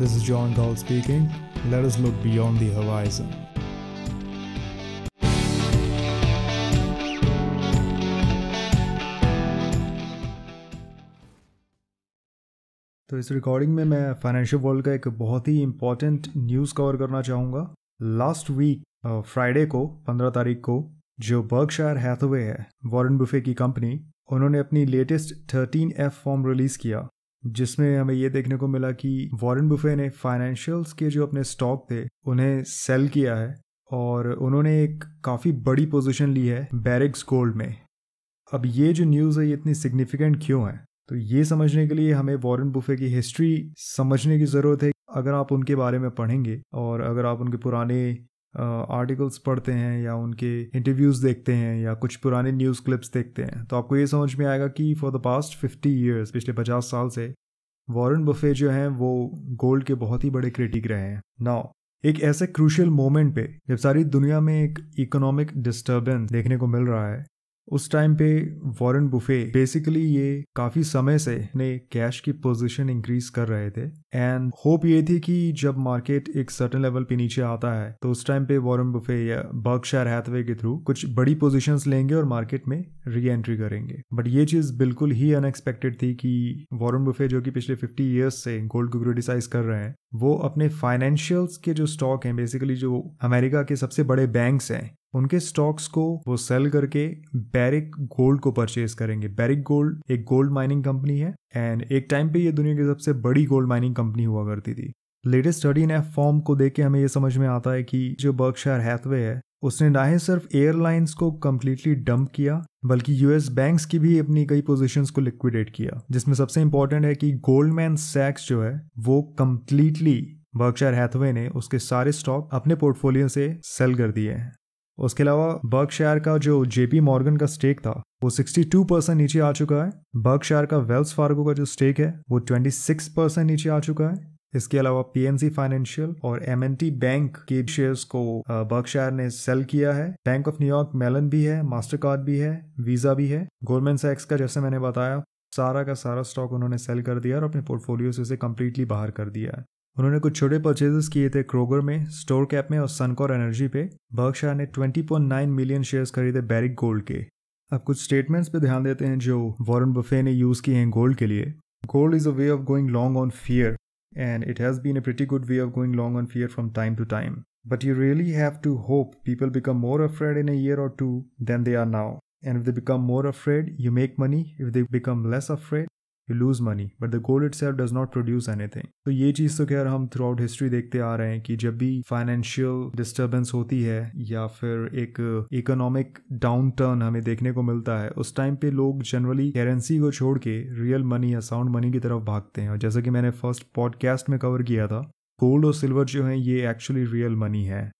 This is John Gall speaking. Let us look beyond the horizon. तो इस recording में मैं फाइनेंशियल वर्ल्ड का एक बहुत ही इंपॉर्टेंट न्यूज़ कवर करना चाहूँगा लास्ट वीक फ्राइडे को 15 तारीख को, जो बर्गशायर हैथवे है वॉरेन बुफे की कंपनी उन्होंने अपनी लेटेस्ट 13 एफ़ फॉर्म रिलीज़ किया जिसमें हमें ये देखने को मिला कि वॉरेन बुफे ने फाइनेंशियल्स के जो अपने स्टॉक थे, उन्हें सेल किया है और उन्होंने एक काफ़ी बड़ी पोजीशन ली है बैरिक्स गोल्ड में। अब ये जो न्यूज़ है, ये इतनी सिग्निफिकेंट क्यों है? तो ये समझने के लिए हमें वॉरेन बुफे की हिस्ट्री समझने की ज़रूरत है। अगर आप उनके बारे में पढ़ेंगे और अगर आप उनके पुराने आर्टिकल्स पढ़ते हैं या उनके इंटरव्यूज़ देखते हैं या कुछ पुराने न्यूज़ क्लिप्स देखते हैं तो आपको ये समझ में आएगा कि for the past fifty years पिछले पचास साल से वॉरेन बफे जो हैं, वो गोल्ड के बहुत ही बड़े क्रिटिक रहे हैं। नाउ एक ऐसे क्रूशियल मोमेंट पे, जब सारी दुनिया में एक इकोनॉमिक डिस्टर्बेंस देखने को मिल रहा है उस टाइम पे वॉरेन बुफे बेसिकली ये काफ़ी समय से अपने कैश की पोजीशन इंक्रीज कर रहे थे। एंड होप ये थी कि जब मार्केट एक सर्टन लेवल पे नीचे आता है तो उस टाइम पे वॉरेन बुफे या बर्कशायर हैथवे के थ्रू कुछ बड़ी पोजीशंस लेंगे और मार्केट में री एंट्री करेंगे। बट ये चीज़ बिल्कुल ही अनएक्सपेक्टेड थी कि वॉरेन बुफे जो कि पिछले फिफ्टी ईयर्स से गोल्ड को क्रिटिसाइज कर रहे हैं, वो अपने फाइनेंशियल्स के जो स्टॉक हैं बेसिकली जो अमेरिका के सबसे बड़े बैंक्स हैं उनके स्टॉक्स को वो सेल करके बैरिक गोल्ड को परचेज करेंगे। बैरिक गोल्ड एक गोल्ड माइनिंग कंपनी है एंड एक टाइम पे ये दुनिया की सबसे बड़ी गोल्ड माइनिंग कंपनी हुआ करती थी। लेटेस्ट स्टडी ने फॉर्म को देख के हमें ये समझ में आता है कि जो बर्कशायर हैथवे है, उसने ना ही सिर्फ़ एयरलाइंस को कम्प्लीटली डंप किया, बल्कि यूएस बैंक्स की भी अपनी कई पोजीशंस को लिक्विडेट किया, जिसमें सबसे इंपॉर्टेंट है कि गोल्डमैन सैक्स जो है, वो कम्प्लीटली बर्कशायर हैथवे ने उसके सारे स्टॉक अपने पोर्टफोलियो से सेल कर दिए हैं। उसके अलावा बर्कशायर का जो जेपी मॉर्गन का स्टेक था, वो 62 परसेंट नीचे आ चुका है। बर्कशायर का वेल्स फार्गो का जो स्टेक है, वो 26 परसेंट नीचे आ चुका है। इसके अलावा पीएनसी फाइनेंशियल और एमएनटी बैंक के शेयर्स को बर्कशायर ने सेल किया है। बैंक ऑफ़ न्यूयॉर्क मेलन भी है मास्टर कार्ड भी है वीज़ा भी है। गोल्डमैन सैक्स का जैसे मैंने बताया, सारा का सारा स्टॉक उन्होंने सेल कर दिया और अपने पोर्टफोलियो से उसे कम्प्लीटली बाहर कर दिया है। उन्होंने कुछ छोटे परचेजेस किए थे क्रोगर में स्टोर कैप में और सनकोर एनर्जी पे। बर्कशायर ने 20.9 मिलियन शेयर्स खरीदे बैरिक गोल्ड के। अब कुछ स्टेटमेंट्स पे ध्यान देते हैं जो वॉरेन बफे ने यूज़ किए हैं गोल्ड के लिए। Gold is a way of going long on fear and it has been a pretty good way of going long on fear from time to time but you really have to hope people become more afraid in a year or two than they are now and if they become more afraid, you make money. If they become less afraid you lose money but the gold itself does not produce anything तो ये चीज़ तो खैर हम through out history देखते आ रहे हैं कि जब भी फाइनेंशियल डिस्टर्बेंस होती है, या फिर एक इकोनॉमिक डाउन टर्न हमें देखने को मिलता है, उस टाइम पे लोग जनरली करेंसी को छोड़ के रियल मनी या साउंड मनी की तरफ़ भागते हैं। और जैसा कि मैंने फ़र्स्ट पॉडकास्ट में कवर किया था गोल्ड और सिल्वर जो है, ये एक्चुअली रियल मनी है।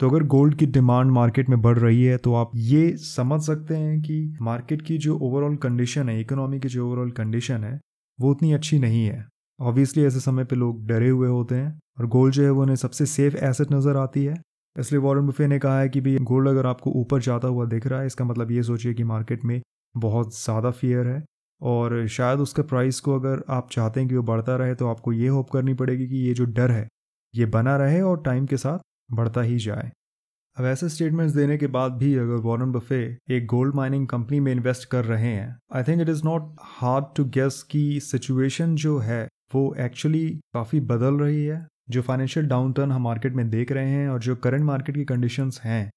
तो अगर गोल्ड की डिमांड मार्केट में बढ़ रही है तो आप ये समझ सकते हैं कि मार्केट की जो ओवरऑल कंडीशन है इकोनॉमी की जो ओवरऑल कंडीशन है, वो उतनी अच्छी नहीं है। ऑब्वियसली ऐसे समय पे लोग डरे हुए होते हैं और गोल्ड जो है वो उन्हें सबसे सेफ़ एसेट नज़र आती है। इसलिए वॉरेन बुफे ने कहा है कि भाई गोल्ड अगर आपको ऊपर जाता हुआ दिख रहा है, इसका मतलब ये सोचिए कि मार्केट में बहुत ज़्यादा फियर है और शायद उसके प्राइस को अगर आप चाहते हैं कि वो बढ़ता रहे तो आपको ये होप करनी पड़ेगी कि ये जो डर है, ये बना रहे और टाइम के साथ बढ़ता ही जाए। अब ऐसे स्टेटमेंट्स देने के बाद भी अगर वॉरेन बफे एक गोल्ड माइनिंग कंपनी में इन्वेस्ट कर रहे हैं I think it is not hard to guess कि सिचुएशन जो है, वो एक्चुअली काफ़ी बदल रही है। जो फाइनेंशियल डाउन टर्न हम मार्केट में देख रहे हैं और जो करंट मार्केट की कंडीशंस हैं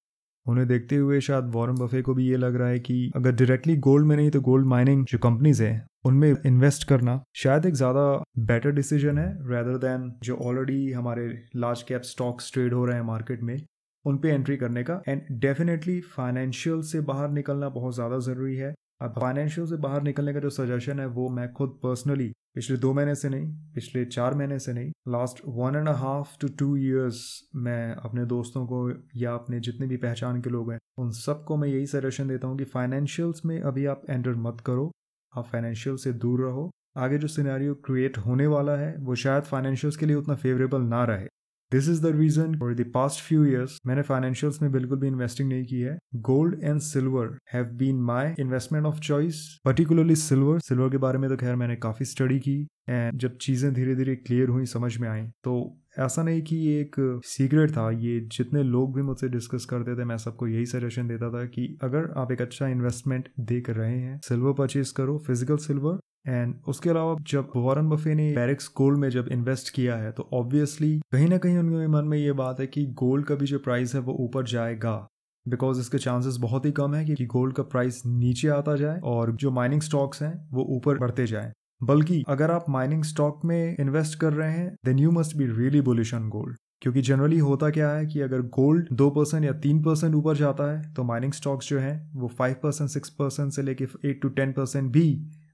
उन्हें देखते हुए शायद वॉरेन बफे को भी ये लग रहा है कि अगर डायरेक्टली गोल्ड में नहीं तो गोल्ड माइनिंग जो कंपनीज़ है, उनमें इन्वेस्ट करना शायद एक ज़्यादा बेटर डिसीज़न है रेदर देन जो ऑलरेडी हमारे लार्ज कैप स्टॉक्स ट्रेड हो रहे हैं मार्केट में। उन पे एंट्री करने का। एंड डेफिनेटली फाइनेंशियल से बाहर निकलना बहुत ज़्यादा ज़रूरी है। अब फाइनेंशियल से बाहर निकलने का जो सजेशन है, वो मैं खुद पर्सनली पिछले दो महीने से नहीं, पिछले चार महीने से नहीं last one and half two two years मैं अपने दोस्तों को या अपने जितने भी पहचान के लोग हैं, उन सबको मैं यही सजेशन देता हूँ कि फाइनेंशियल्स में अभी आप एंटर मत करो। आप फाइनेंशियल से दूर रहो। आगे जो सिनेरियो क्रिएट होने वाला है, वो शायद फाइनेंशियल्स के लिए उतना फेवरेबल ना रहे। This is the reason for the past few years मैंने फाइनेंशियल्स में बिल्कुल भी इन्वेस्टिंग नहीं की है। Gold and silver have been my investment of choice particularly silver silver के बारे में तो खैर मैंने काफ़ी स्टडी की एंड जब चीज़ें धीरे धीरे क्लियर हुई, समझ में आई तो ऐसा नहीं कि ये एक सीक्रेट था। ये जितने लोग भी मुझसे डिस्कस करते थे, मैं सबको यही सजेशन देता था कि अगर आप एक अच्छा इन्वेस्टमेंट देख रहे हैं सिल्वर परचेज करो फ़िज़िकल सिल्वर एंड उसके अलावा जब वॉरन बफे ने पेरिक्स गोल्ड में जब इन्वेस्ट किया है तो ऑब्वियसली कहीं ना कहीं उनके मन में ये बात है कि गोल्ड का भी जो प्राइस है वो ऊपर जाएगा। बिकॉज़ इसके चांसेस बहुत ही कम है कि गोल्ड का प्राइस नीचे आता जाए और जो माइनिंग स्टॉक्स हैं, वो ऊपर बढ़ते जाए। बल्कि अगर आप माइनिंग स्टॉक में इन्वेस्ट कर रहे हैं then you must be really bullish on gold क्योंकि जनरली होता क्या है कि अगर गोल्ड दो परसेंट या तीन परसेंट ऊपर जाता है तो माइनिंग स्टॉक्स जो है, वो फाइव परसेंट सिक्स परसेंट से लेके एट टू टेन परसेंट भी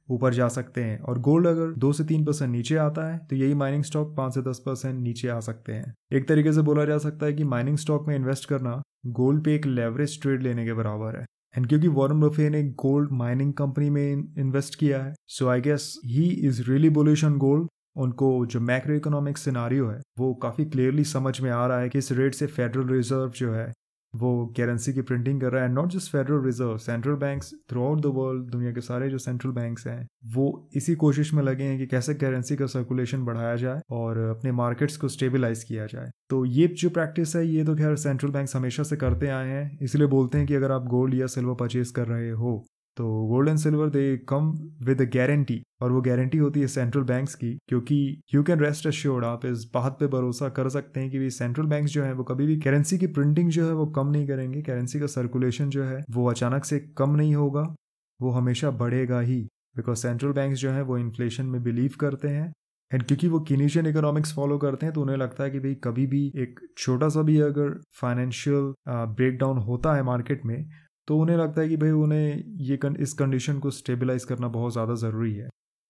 ऊपर जा सकते हैं। और गोल्ड अगर दो से तीन परसेंट नीचे आता है तो यही माइनिंग स्टॉक पाँच से दस परसेंट नीचे आ सकते हैं। एक तरीके से बोला जा सकता है कि माइनिंग स्टॉक में इन्वेस्ट करना गोल्ड पे एक लेवरेज ट्रेड लेने के बराबर है। एंड क्योंकि वॉरन बफे ने गोल्ड माइनिंग कंपनी में इन्वेस्ट किया है so I guess he is really bullish on gold उनको जो मैक्रो इकोनॉमिक सिनारियो है, वो काफ़ी क्लियरली समझ में आ रहा है कि इस रेट से फेडरल रिज़र्व जो है वो करेंसी की प्रिंटिंग कर रहा है not just Federal Reserve central banks throughout the world दुनिया के सारे जो सेंट्रल बैंक्स हैं, वो इसी कोशिश में लगे हैं कि कैसे करेंसी का सर्कुलेशन बढ़ाया जाए और अपने मार्केट्स को स्टेबलाइज किया जाए। तो ये जो प्रैक्टिस है, ये तो खैर सेंट्रल बैंक हमेशा से करते आए हैं, इसलिए बोलते हैं कि अगर आप गोल्ड या सिल्वर परचेज कर रहे हो तो gold and silver they come with a guarantee और वो गारंटी होती है सेंट्रल बैंक्स की क्योंकि यू कैन रेस्ट अश्योर्ड आप इस बात पे भरोसा कर सकते हैं कि भी सेंट्रल बैंक्स जो है वो कभी भी करेंसी की प्रिंटिंग जो है वो कम नहीं करेंगे करेंसी का सर्कुलेशन जो है वो अचानक से कम नहीं होगा, वो हमेशा बढ़ेगा ही बिकॉज़ सेंट्रल बैंक जो है वो इन्फ्लेशन में बिलीव करते हैं एंड क्योंकि वो किनीशियन इकोनॉमिक्स फॉलो करते हैं तो उन्हें लगता है कि भाई कभी भी एक छोटा सा भी अगर फाइनेंशियल ब्रेकडाउन होता है मार्केट में तो उन्हें लगता है कि भाई उन्हें ये कन, इस कंडीशन को स्टेबलाइज करना बहुत ज़्यादा ज़रूरी है।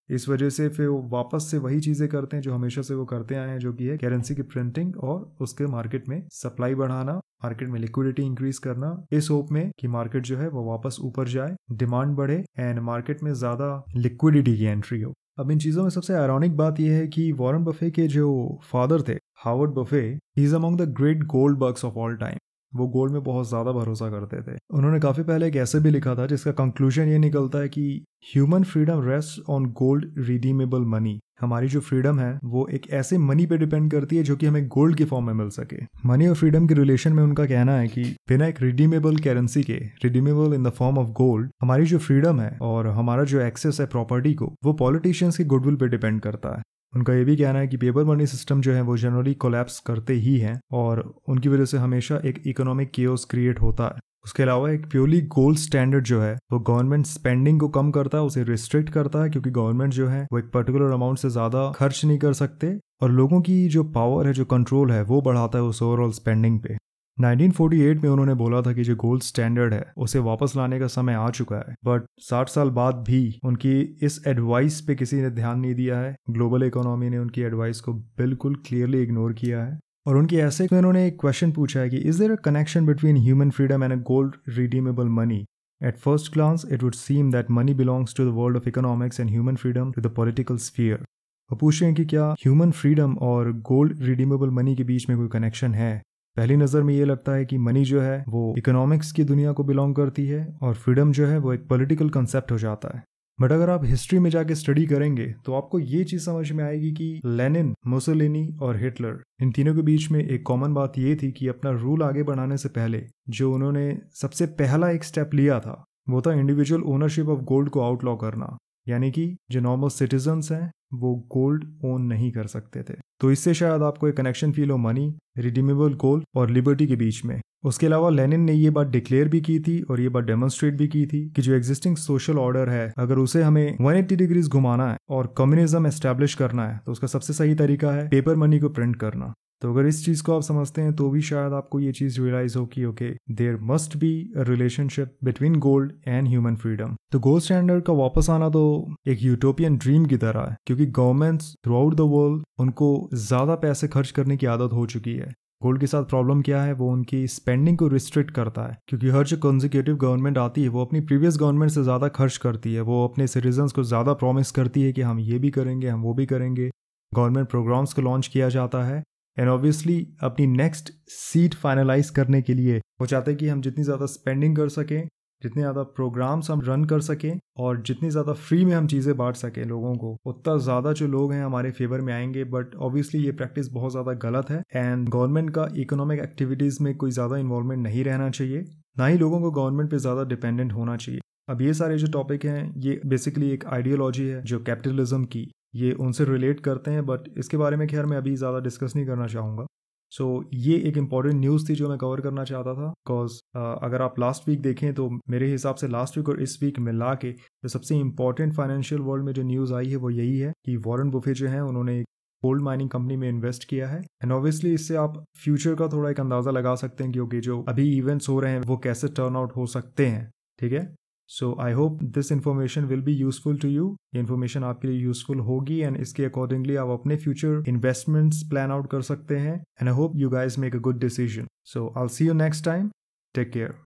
इस वजह से फिर वो वापस से वही चीज़ें करते हैं जो हमेशा से वो करते आए हैं जो कि है करेंसी की प्रिंटिंग और उसके मार्केट में सप्लाई बढ़ाना मार्केट में लिक्विडिटी इंक्रीज करना। इस होप में कि मार्केट जो है वो वापस ऊपर जाए डिमांड बढ़े एंड मार्केट में ज़्यादा लिक्विडिटी की एंट्री हो। अब इन चीज़ों में सबसे आयरॉनिक बात यह है कि वॉरेन बफे के जो फादर थे Howard Buffett he is among the great gold bugs of all time वो गोल्ड में बहुत ज़्यादा भरोसा करते थे। उन्होंने काफ़ी पहले एक ऐसे भी लिखा था जिसका कंक्लूजन ये निकलता है कि human freedom rest on gold redeemable money हमारी जो फ्रीडम है, वो एक ऐसे मनी पे डिपेंड करती है जो कि हमें गोल्ड के फॉर्म में मिल सके। मनी और फ्रीडम के रिलेशन में उनका कहना है कि बिना एक रिडीमेबल करेंसी के redeemable in the form of gold हमारी जो फ्रीडम है और हमारा जो एक्सेस है प्रॉपर्टी को, वो पॉलिटिशियंस के गुडविल पे डिपेंड करता है। उनका ये भी कहना है कि पेपर मनी सिस्टम जो है वो जनरली कोलैप्स करते ही हैं और उनकी वजह से हमेशा एक इकोनॉमिक केओस क्रिएट होता है। उसके अलावा एक प्योरली गोल्ड स्टैंडर्ड जो है, वो गवर्नमेंट स्पेंडिंग को कम करता है, उसे रिस्ट्रिक्ट करता है, क्योंकि गवर्नमेंट जो है, वो एक पर्टिकुलर अमाउंट से ज़्यादा खर्च नहीं कर सकते और लोगों की जो पावर है, जो कंट्रोल है, वो बढ़ाता है उस ओवरऑल स्पेंडिंग पे। 1948 में उन्होंने बोला था कि जो गोल्ड स्टैंडर्ड है उसे वापस लाने का समय आ चुका है। बट 60 साल बाद भी उनकी इस एडवाइस पे किसी ने ध्यान नहीं दिया है। ग्लोबल इकोनॉमी ने उनकी एडवाइस को बिल्कुल क्लियरली इग्नोर किया है। और उनके ऐसे में उन्होंने एक क्वेश्चन पूछा है कि is there a connection between human freedom and a gold redeemable money At first glance, it would seem that money belongs to the world of economics and human freedom to the political sphere. वो पूछ रहे हैं कि क्या human freedom और gold redeemable money के बीच में कोई कनेक्शन है? पहली नज़र में ये लगता है कि मनी जो है, वो इकोनॉमिक्स की दुनिया को बिलोंग करती है और फ्रीडम जो है, वो एक पॉलिटिकल कंसेप्ट हो जाता है। बट अगर आप हिस्ट्री में जाके स्टडी करेंगे तो आपको ये चीज़ समझ में आएगी कि लेनिन मुसोलिनी और हिटलर इन तीनों के बीच में एक कॉमन बात ये थी कि अपना रूल आगे बढ़ाने से पहले, जो उन्होंने सबसे पहला एक स्टेप लिया था, वो था इंडिविजुअल ओनरशिप ऑफ़ गोल्ड को आउटलॉ करना। यानी कि जो नॉर्मल सिटीजन्स हैं वो गोल्ड ओन नहीं कर सकते थे। तो इससे शायद आपको एक कनेक्शन फील हो मनी रिडीमेबल गोल्ड और लिबर्टी के बीच में। उसके अलावा लेनिन ने ये बात डिक्लेयर भी की थी और ये बात डेमोन्स्ट्रेट भी की थी कि जो एग्जिस्टिंग सोशल ऑर्डर है, अगर उसे हमें 180 डिग्रीज घुमाना है और कम्युनिज्म एस्टेब्लिश करना है तो उसका सबसे सही तरीका है पेपर मनी को प्रिंट करना। तो अगर इस चीज़ को आप समझते हैं तो भी शायद आपको ये चीज़ रियलाइज़ हो कि okay there must be relationship between gold and human freedom तो गोल्ड स्टैंडर्ड का वापस आना तो एक यूटोपियन ड्रीम की तरह है, क्योंकि governments throughout the world उनको ज़्यादा पैसे खर्च करने की आदत हो चुकी है। गोल्ड के साथ प्रॉब्लम क्या है? वो उनकी स्पेंडिंग को रिस्ट्रिक्ट करता है। क्योंकि हर जो कंजिक्यूटिव गवर्नमेंट आती है, वो अपनी प्रीवियस गवर्नमेंट से ज़्यादा खर्च करती है। वो अपने सिटीजन्स को ज़्यादा प्रॉमिस करती है कि हम ये भी करेंगे, हम वो भी करेंगे। गवर्नमेंट प्रोग्राम्स को लॉन्च किया जाता है। एंड ऑब्वियसली अपनी नेक्स्ट सीट फाइनलाइज करने के लिए वो चाहते हैं कि हम जितनी ज़्यादा स्पेंडिंग कर सकें जितने ज़्यादा प्रोग्राम्स हम रन कर सकें और जितनी ज़्यादा फ्री में हम चीज़ें बांट सकें लोगों को, उतना ज़्यादा जो लोग हैं हमारे फेवर में आएँगे बट ऑब्वियसली ये प्रैक्टिस बहुत ज़्यादा गलत है एंड गवर्नमेंट का इकोनॉमिक एक्टिविटीज़ में कोई ज़्यादा इन्वॉल्वमेंट नहीं रहना चाहिए, ना ही लोगों को गवर्नमेंट पे ज़्यादा डिपेंडेंट होना चाहिए। अब ये सारे जो टॉपिक हैं, ये बेसिकली एक आइडियोलॉजी है जो कैपिटलिज्म की, ये उनसे रिलेट करते हैं बट इसके बारे में खैर मैं अभी ज़्यादा डिस्कस नहीं करना चाहूँगा। सो so, ये एक इंपॉर्टेंट न्यूज़ थी जो मैं कवर करना चाहता था बिकॉज़ uh, अगर आप लास्ट वीक देखें तो मेरे हिसाब से लास्ट वीक और इस वीक मिला के जो सबसे इंपॉर्टेंट फाइनेंशियल वर्ल्ड में जो न्यूज़ आई है वो यही है कि वॉरेन बुफे जो है उन्होंने एक गोल्ड माइनिंग कंपनी में इन्वेस्ट किया है। एंड ऑब्वियसली इससे आप फ्यूचर का थोड़ा एक अंदाज़ा लगा सकते हैं क्योंकि जो अभी इवेंट्स हो रहे हैं वो कैसे टर्न आउट हो सकते हैं ठीक है? So I hope this information will be useful to you ये इन्फॉर्मेशन आपके लिए यूजफुल होगी एंड इसके अकॉर्डिंगली आप अपने फ्यूचर इन्वेस्टमेंट्स प्लान आउट कर सकते हैं. And I hope you guys make a good decision so I see you next time take care